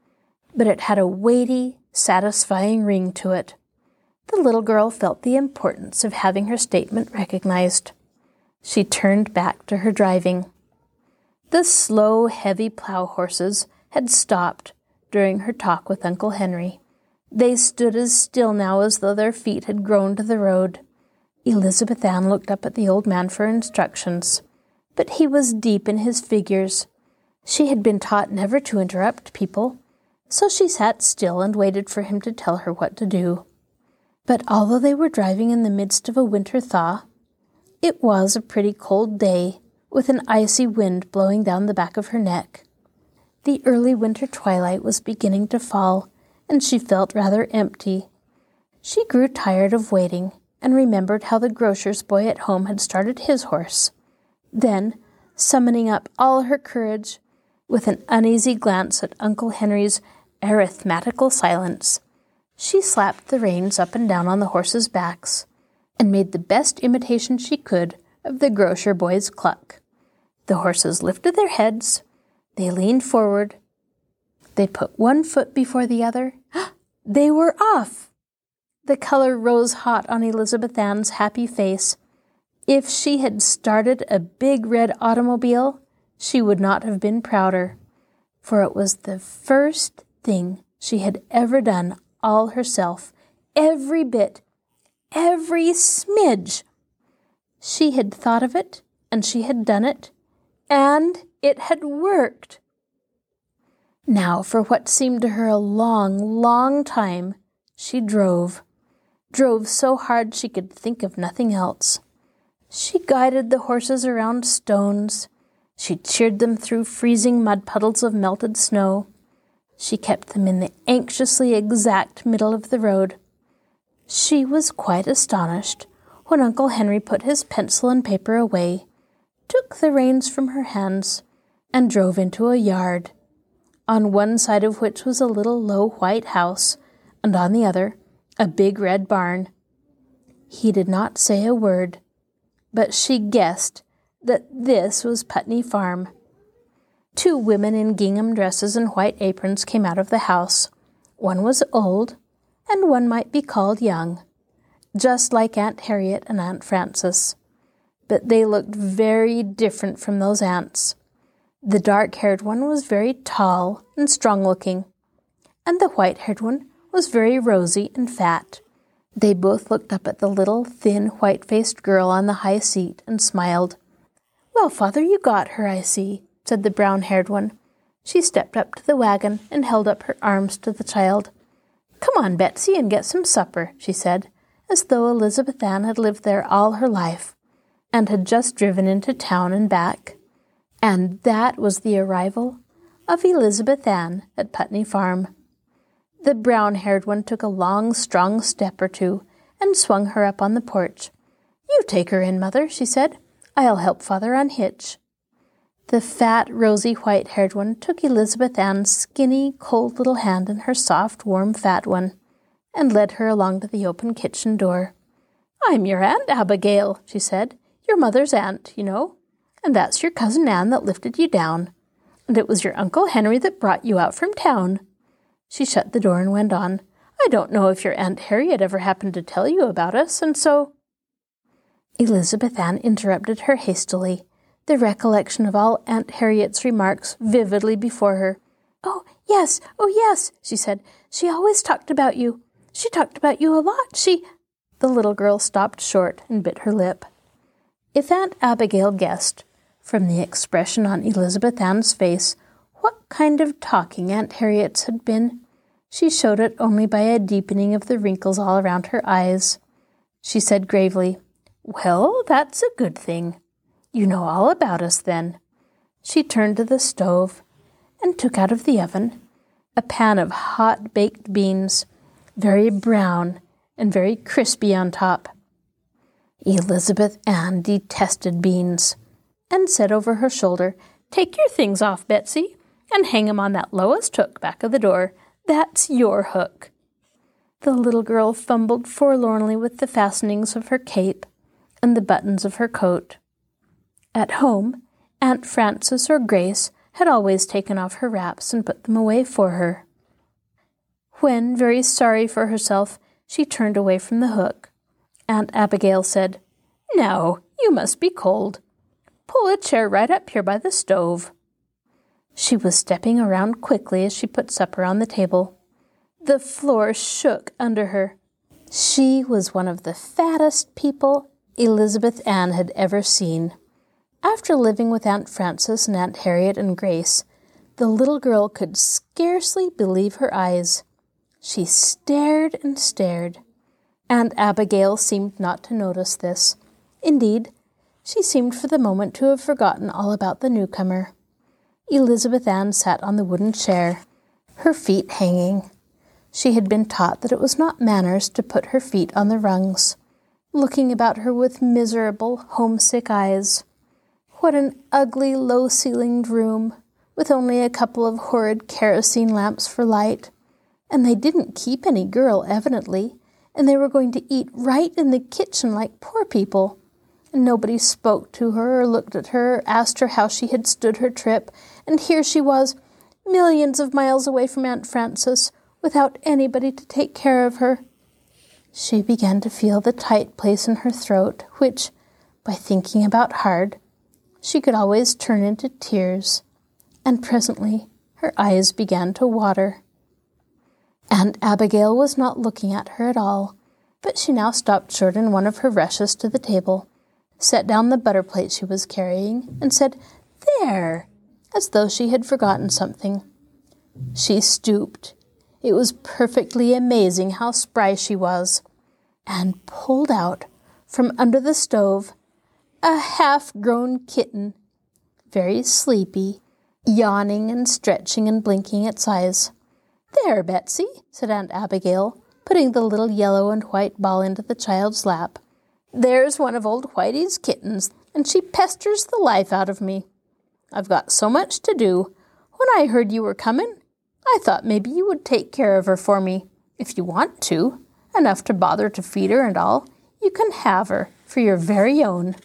but it had a weighty, satisfying ring to it. The little girl felt the importance of having her statement recognized. She turned back to her driving. The slow, heavy plow horses had stopped during her talk with Uncle Henry. They stood as still now as though their feet had grown to the road. Elizabeth Ann looked up at the old man for instructions, but he was deep in his figures. She had been taught never to interrupt people, So she sat still and waited for him to tell her what to do. But although they were driving in the midst of a winter thaw, it was a pretty cold day, with an icy wind blowing down the back of her neck. The early winter twilight was beginning to fall, and she felt rather empty. She grew tired of waiting and remembered how the grocer's boy at home had started his horse. Then, summoning up all her courage, with an uneasy glance at Uncle Henry's arithmetical silence, she slapped the reins up and down on the horses' backs and made the best imitation she could of the grocer boy's cluck. The horses lifted their heads, they leaned forward, they put one foot before the other. They were off! The color rose hot on Elizabeth Ann's happy face. If she had started a big red automobile, she would not have been prouder, for it was the first thing she had ever done all herself, every bit, every smidge. She had thought of it, and she had done it, and it had worked. Now, for what seemed to her a long, long time, she drove. Drove so hard she could think of nothing else. She guided the horses around stones. She cheered them through freezing mud puddles of melted snow. She kept them in the anxiously exact middle of the road. She was quite astonished when Uncle Henry put his pencil and paper away, took the reins from her hands, and drove into a yard, on one side of which was a little low white house, and on the other a big red barn. He did not say a word, but she guessed that this was Putney Farm. Two women in gingham dresses and white aprons came out of the house. One was old, and one might be called young, just like Aunt Harriet and Aunt Frances. But they looked very different from those aunts. The dark haired one was very tall and strong looking, and the white haired one was very rosy and fat. They both looked up at the little, thin, white faced girl on the high seat and smiled. Well, father, you got her, I see, said the brown haired one. She stepped up to the wagon and held up her arms to the child. Come on, Betsy, and get some supper, she said, as though Elizabeth Ann had lived there all her life and had just driven into town and back. And that was the arrival of Elizabeth Ann at Putney Farm. The brown haired one took a long, strong step or two and swung her up on the porch. You take her in, mother, she said. I'll help father unhitch. The fat, rosy, white haired one took Elizabeth Ann's skinny, cold little hand in her soft, warm, fat one, and led her along to the open kitchen door. I'm your Aunt Abigail, she said. Your mother's aunt, you know. And that's your cousin Anne that lifted you down. And it was your Uncle Henry that brought you out from town. She shut the door and went on. I don't know if your Aunt Harriet ever happened to tell you about us, and so. Elizabeth Ann interrupted her hastily the recollection of all Aunt Harriet's remarks vividly before her. Oh, yes, oh, yes, she said. She always talked about you. She talked about you a lot. She. The little girl stopped short and bit her lip. If Aunt Abigail guessed, from the expression on Elizabeth Ann's face, what kind of talking Aunt Harriet's had been, she showed it only by a deepening of the wrinkles all around her eyes. She said gravely, Well, that's a good thing. You know all about us then. She turned to the stove and took out of the oven a pan of hot baked beans, very brown and very crispy on top. Elizabeth Ann detested beans and said over her shoulder, Take your things off, Betsy, and hang 'em on that lowest hook back of the door. That's your hook. The little girl fumbled forlornly with the fastenings of her cape and the buttons of her coat. At home, Aunt Frances or Grace had always taken off her wraps and put them away for her. When, very sorry for herself, she turned away from the hook, Aunt Abigail said, Now, you must be cold. Pull a chair right up here by the stove. She was stepping around quickly as she put supper on the table. The floor shook under her. She was one of the fattest people Elizabeth Ann had ever seen. After living with Aunt Frances and Aunt Harriet and Grace, The little girl could scarcely believe her eyes. She stared and stared. Aunt Abigail seemed not to notice this. Indeed, she seemed for the moment to have forgotten all about the newcomer. Elizabeth Ann sat on the wooden chair, her feet hanging. She had been taught that it was not manners to put her feet on the rungs, looking about her with miserable, homesick eyes. What an ugly, low ceilinged room, with only a couple of horrid kerosene lamps for light. And they didn't keep any girl, evidently, and they were going to eat right in the kitchen like poor people. Nobody spoke to her or looked at her or asked her how she had stood her trip, and here she was, millions of miles away from Aunt Frances, without anybody to take care of her. She began to feel the tight place in her throat, which, by thinking about hard, she could always turn into tears, and presently her eyes began to water. Aunt Abigail was not looking at her at all, but she now stopped short in one of her rushes to the table, set down the butter plate she was carrying, and said, There! as though she had forgotten something. She stooped it was perfectly amazing how spry she was, and pulled out from under the stove a half grown kitten, very sleepy, yawning and stretching and blinking its eyes. There, Betsy, said Aunt Abigail, putting the little yellow and white ball into the child's lap. There's one of old Whitey's kittens, and she pesters the life out of me. I've got so much to do. When I heard you were coming, I thought maybe you would take care of her for me, if you want to, enough to bother to feed her and all. You can have her for your very own.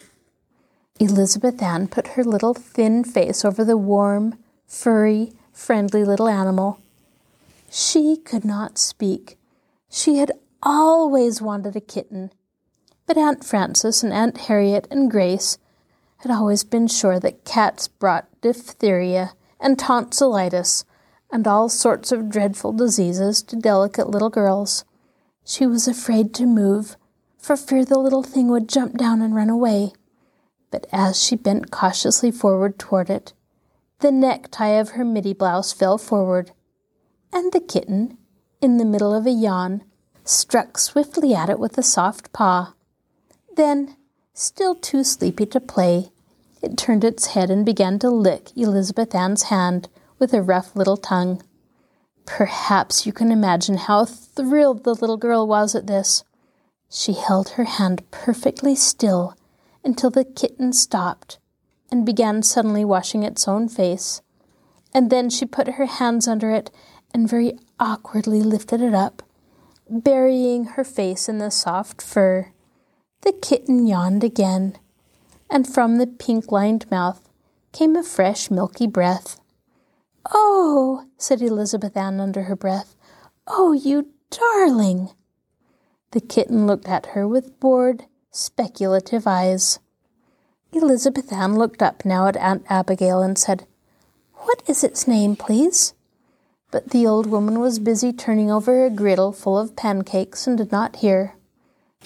Elizabeth Ann put her little thin face over the warm, furry, friendly little animal. She could not speak. She had always wanted a kitten. But Aunt Frances and Aunt Harriet and Grace had always been sure that cats brought diphtheria and tonsillitis and all sorts of dreadful diseases to delicate little girls. She was afraid to move, for fear the little thing would jump down and run away. But as she bent cautiously forward toward it, the necktie of her middy blouse fell forward, and the kitten, in the middle of a yawn, struck swiftly at it with a soft paw. Then, still too sleepy to play, it turned its head and began to lick Elizabeth Ann's hand with a rough little tongue. Perhaps you can imagine how thrilled the little girl was at this. She held her hand perfectly still until the kitten stopped and began suddenly washing its own face. And then she put her hands under it and very awkwardly lifted it up, burying her face in the soft fur. The kitten yawned again, and from the pink lined mouth came a fresh milky breath. Oh, said Elizabeth Ann under her breath. Oh, you darling! The kitten looked at her with bored, speculative eyes. Elizabeth Ann looked up now at Aunt Abigail and said, What is its name, please? But the old woman was busy turning over a griddle full of pancakes and did not hear.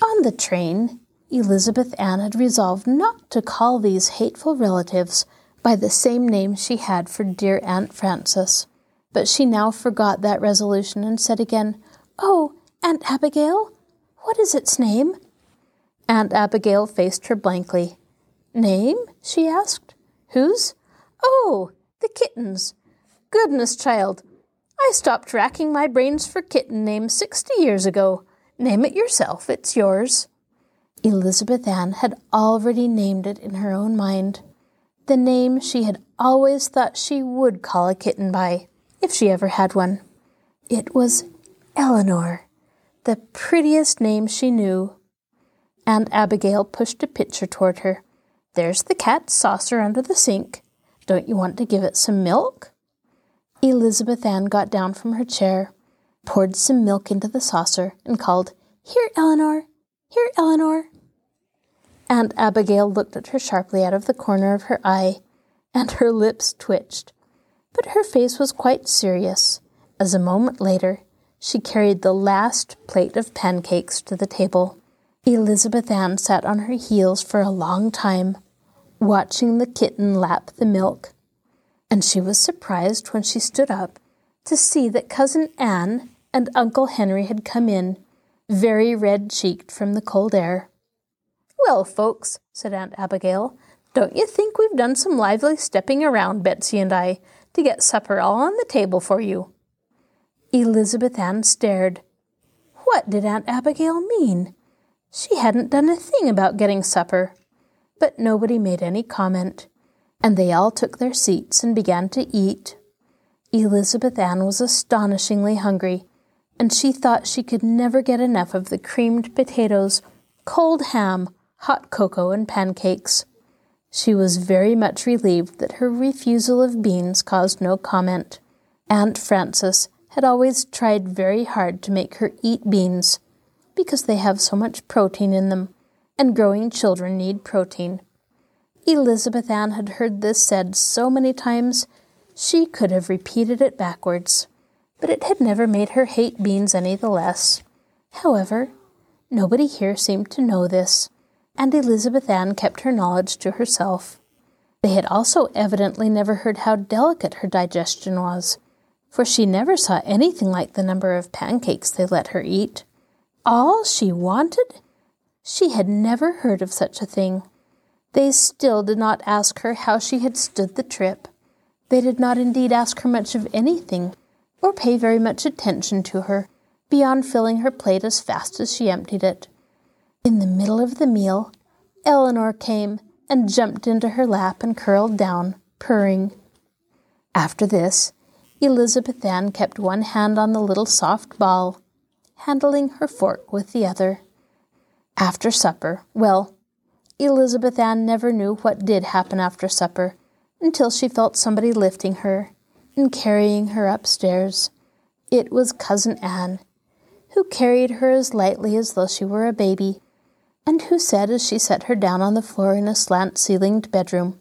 On the train, Elizabeth Ann had resolved not to call these hateful relatives by the same name she had for dear Aunt Frances. But she now forgot that resolution and said again, Oh, Aunt Abigail, what is its name? Aunt Abigail faced her blankly. Name? she asked. Whose? Oh, the kitten's. Goodness, child, I stopped racking my brains for kitten names sixty years ago. Name it yourself, it's yours. Elizabeth Ann had already named it in her own mind the name she had always thought she would call a kitten by, if she ever had one. It was Eleanor, the prettiest name she knew. Aunt Abigail pushed a pitcher toward her. There's the cat's saucer under the sink. Don't you want to give it some milk? Elizabeth Ann got down from her chair, poured some milk into the saucer, and called, Here, Eleanor! Here, Eleanor! Aunt Abigail looked at her sharply out of the corner of her eye, and her lips twitched. But her face was quite serious, as a moment later she carried the last plate of pancakes to the table. Elizabeth Ann sat on her heels for a long time, watching the kitten lap the milk. and she was surprised when she stood up to see that Cousin Anne and Uncle Henry had come in, very red cheeked from the cold air.
Well, folks, said Aunt Abigail, don't you think we've done some lively stepping around, Betsy and I, to get supper all on the table for you?
Elizabeth Ann stared. What did Aunt Abigail mean? She hadn't done a thing about getting supper. But nobody made any comment, and they all took their seats and began to eat. Elizabeth Ann was astonishingly hungry, and she thought she could never get enough of the creamed potatoes, cold ham, hot cocoa, and pancakes. She was very much relieved that her refusal of beans caused no comment. Aunt Frances had always tried very hard to make her eat beans because they have so much protein in them, and growing children need protein. Elizabeth Ann had heard this said so many times she could have repeated it backwards, but it had never made her hate beans any the less. However, nobody here seemed to know this, and Elizabeth Ann kept her knowledge to herself. They had also evidently never heard how delicate her digestion was, for she never saw anything like the number of pancakes they let her eat. All she wanted? She had never heard of such a thing. They still did not ask her how she had stood the trip. They did not indeed ask her much of anything, or pay very much attention to her, beyond filling her plate as fast as she emptied it. In the middle of the meal, Eleanor came and jumped into her lap and curled down, purring. After this, Elizabeth Ann kept one hand on the little soft ball, handling her fork with the other. After supper, well, Elizabeth Ann never knew what did happen after supper until she felt somebody lifting her and carrying her upstairs. It was Cousin Anne, who carried her as lightly as though she were a baby and who said as she set her down on the floor in a slant ceilinged bedroom,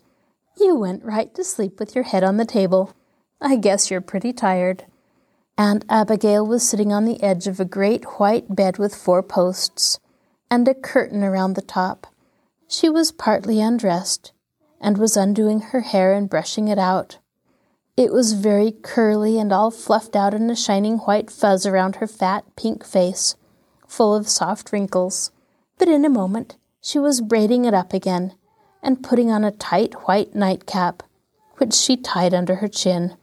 You went right to sleep with your head on the table. I guess you're pretty tired. Aunt Abigail was sitting on the edge of a great white bed with four posts and a curtain around the top. She was partly undressed and was undoing her hair and brushing it out. It was very curly and all fluffed out in a shining white fuzz around her fat pink face, full of soft wrinkles but in a moment she was braiding it up again and putting on a tight white nightcap, which she tied under her chin.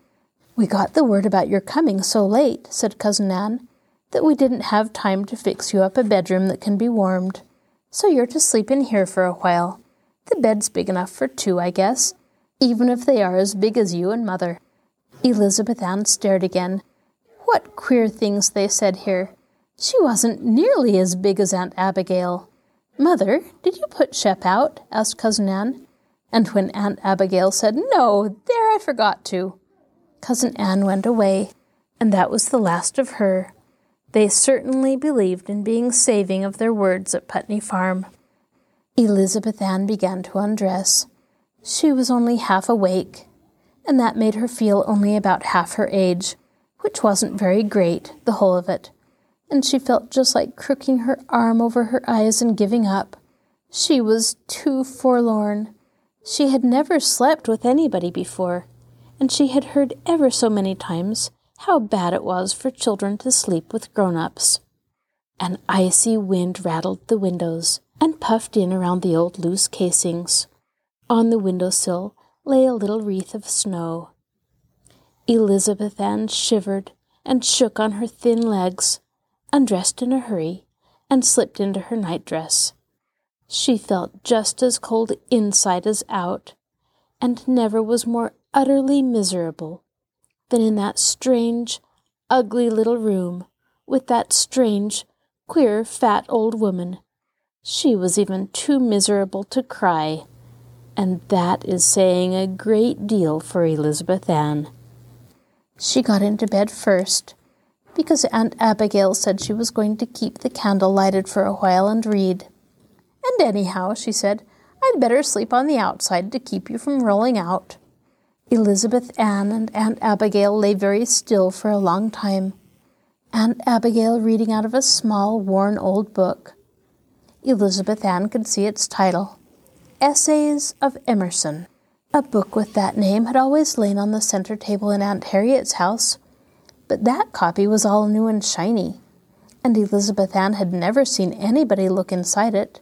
We got the word about your coming so late, said Cousin Anne, that we didn't have time to fix you up a bedroom that can be warmed. So you're to sleep in here for a while. The bed's big enough for two, I guess, even if they are as big as you and Mother. Elizabeth Ann stared again. What queer things they said here. She wasn't nearly as big as Aunt Abigail. Mother, did you put Shep out? asked Cousin Anne. And when Aunt Abigail said, No, there I forgot to, Cousin Anne went away, and that was the last of her. They certainly believed in being saving of their words at Putney Farm. Elizabeth Ann began to undress. She was only half awake, and that made her feel only about half her age, which wasn't very great, the whole of it and she felt just like crooking her arm over her eyes and giving up. She was too forlorn. She had never slept with anybody before, and she had heard ever so many times how bad it was for children to sleep with grown ups. An icy wind rattled the windows and puffed in around the old loose casings. On the window sill lay a little wreath of snow. Elizabeth Ann shivered and shook on her thin legs undressed in a hurry, and slipped into her nightdress. She felt just as cold inside as out, and never was more utterly miserable than in that strange, ugly little room with that strange, queer, fat old woman. She was even too miserable to cry, and that is saying a great deal for Elizabeth Ann. She got into bed first because Aunt Abigail said she was going to keep the candle lighted for a while and read. And anyhow, she said, I'd better sleep on the outside to keep you from rolling out. Elizabeth Ann and Aunt Abigail lay very still for a long time. Aunt Abigail reading out of a small, worn old book. Elizabeth Ann could see its title Essays of Emerson, A book with that name had always lain on the center table in Aunt Harriet's house, but that copy was all new and shiny, and Elizabeth Ann had never seen anybody look inside it.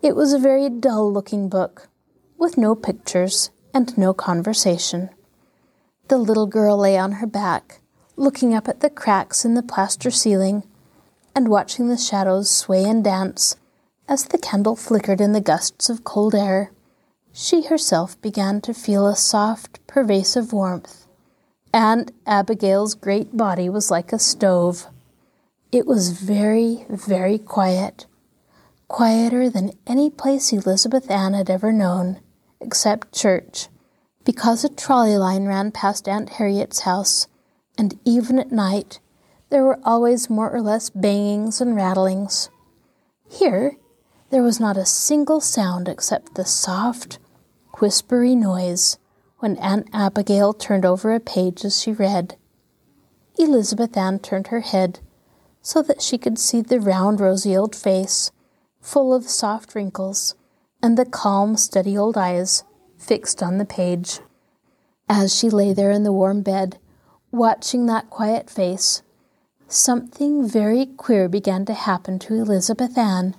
It was a very dull looking book, with no pictures and no conversation. The little girl lay on her back, looking up at the cracks in the plaster ceiling and watching the shadows sway and dance as the candle flickered in the gusts of cold air. She herself began to feel a soft, pervasive warmth. Aunt Abigail's great body was like a stove. It was very, very quiet, quieter than any place Elizabeth Ann had ever known, except church, because a trolley line ran past Aunt Harriet's house, and even at night there were always more or less bangings and rattlings. Here, there was not a single sound except the soft, whispery noise when Aunt Abigail turned over a page as she read. Elizabeth Ann turned her head so that she could see the round, rosy old face, full of soft wrinkles, and the calm, steady old eyes fixed on the page. As she lay there in the warm bed, watching that quiet face, something very queer began to happen to Elizabeth Ann.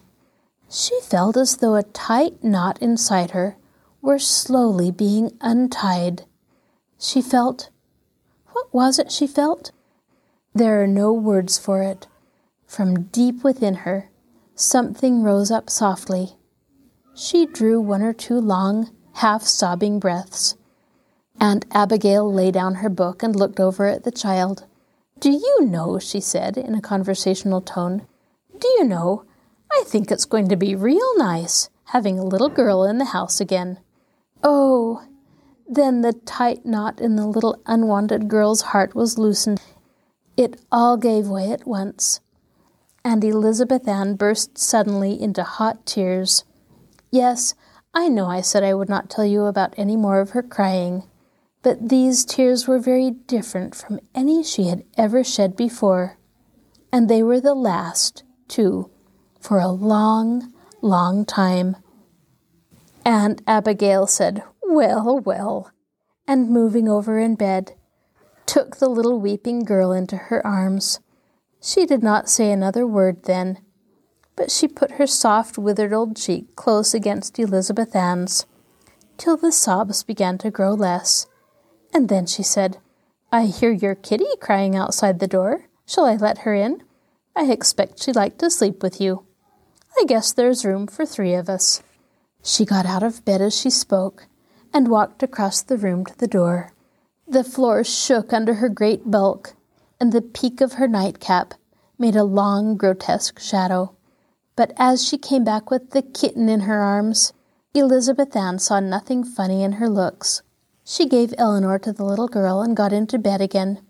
She felt as though a tight knot inside her were slowly being untied. She felt. What was it she felt? There are no words for it. From deep within her, something rose up softly. She drew one or two long, half sobbing breaths. Aunt Abigail lay down her book and looked over at the child. Do you know, she said in a conversational tone, do you know, I think it's going to be real nice having a little girl in the house again. Oh, then the tight knot in the little unwanted girl's heart was loosened. It all gave way at once and Elizabeth Ann burst suddenly into hot tears. Yes, I know I said I would not tell you about any more of her crying, but these tears were very different from any she had ever shed before, and they were the last, too, for a long, long time. Aunt Abigail said, Well, well, and moving over in bed, took the little weeping girl into her arms. She did not say another word then, but she put her soft, withered old cheek close against Elizabeth Ann's, till the sobs began to grow less. And then she said, I hear your kitty crying outside the door. Shall I let her in? I expect she'd like to sleep with you. I guess there's room for three of us. She got out of bed as she spoke and walked across the room to the door. The floor shook under her great bulk, and the peak of her nightcap made a long, grotesque shadow. But as she came back with the kitten in her arms, Elizabeth Ann saw nothing funny in her looks. She gave Eleanor to the little girl and got into bed again.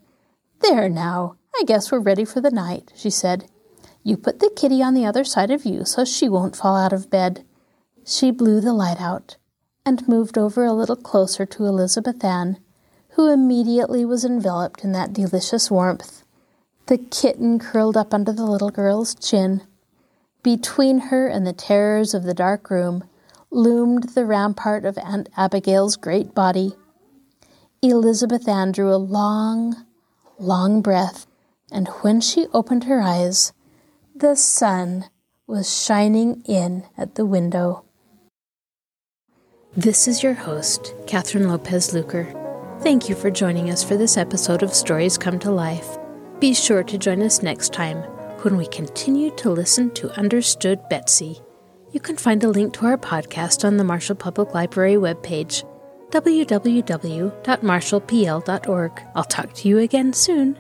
There now, I guess we're ready for the night, she said. You put the kitty on the other side of you so she won't fall out of bed. She blew the light out and moved over a little closer to Elizabeth Ann, who immediately was enveloped in that delicious warmth. The kitten curled up under the little girl's chin. Between her and the terrors of the dark room loomed the rampart of Aunt Abigail's great body. Elizabeth Ann drew a long, long breath, and when she opened her eyes, the sun was shining in at the window. This is your host, Catherine Lopez Luker. Thank you for joining us for this episode of Stories Come to Life. Be sure to join us next time when we continue to listen to Understood Betsy. You can find a link to our podcast on the Marshall Public Library webpage, www.marshallpl.org. I'll talk to you again soon.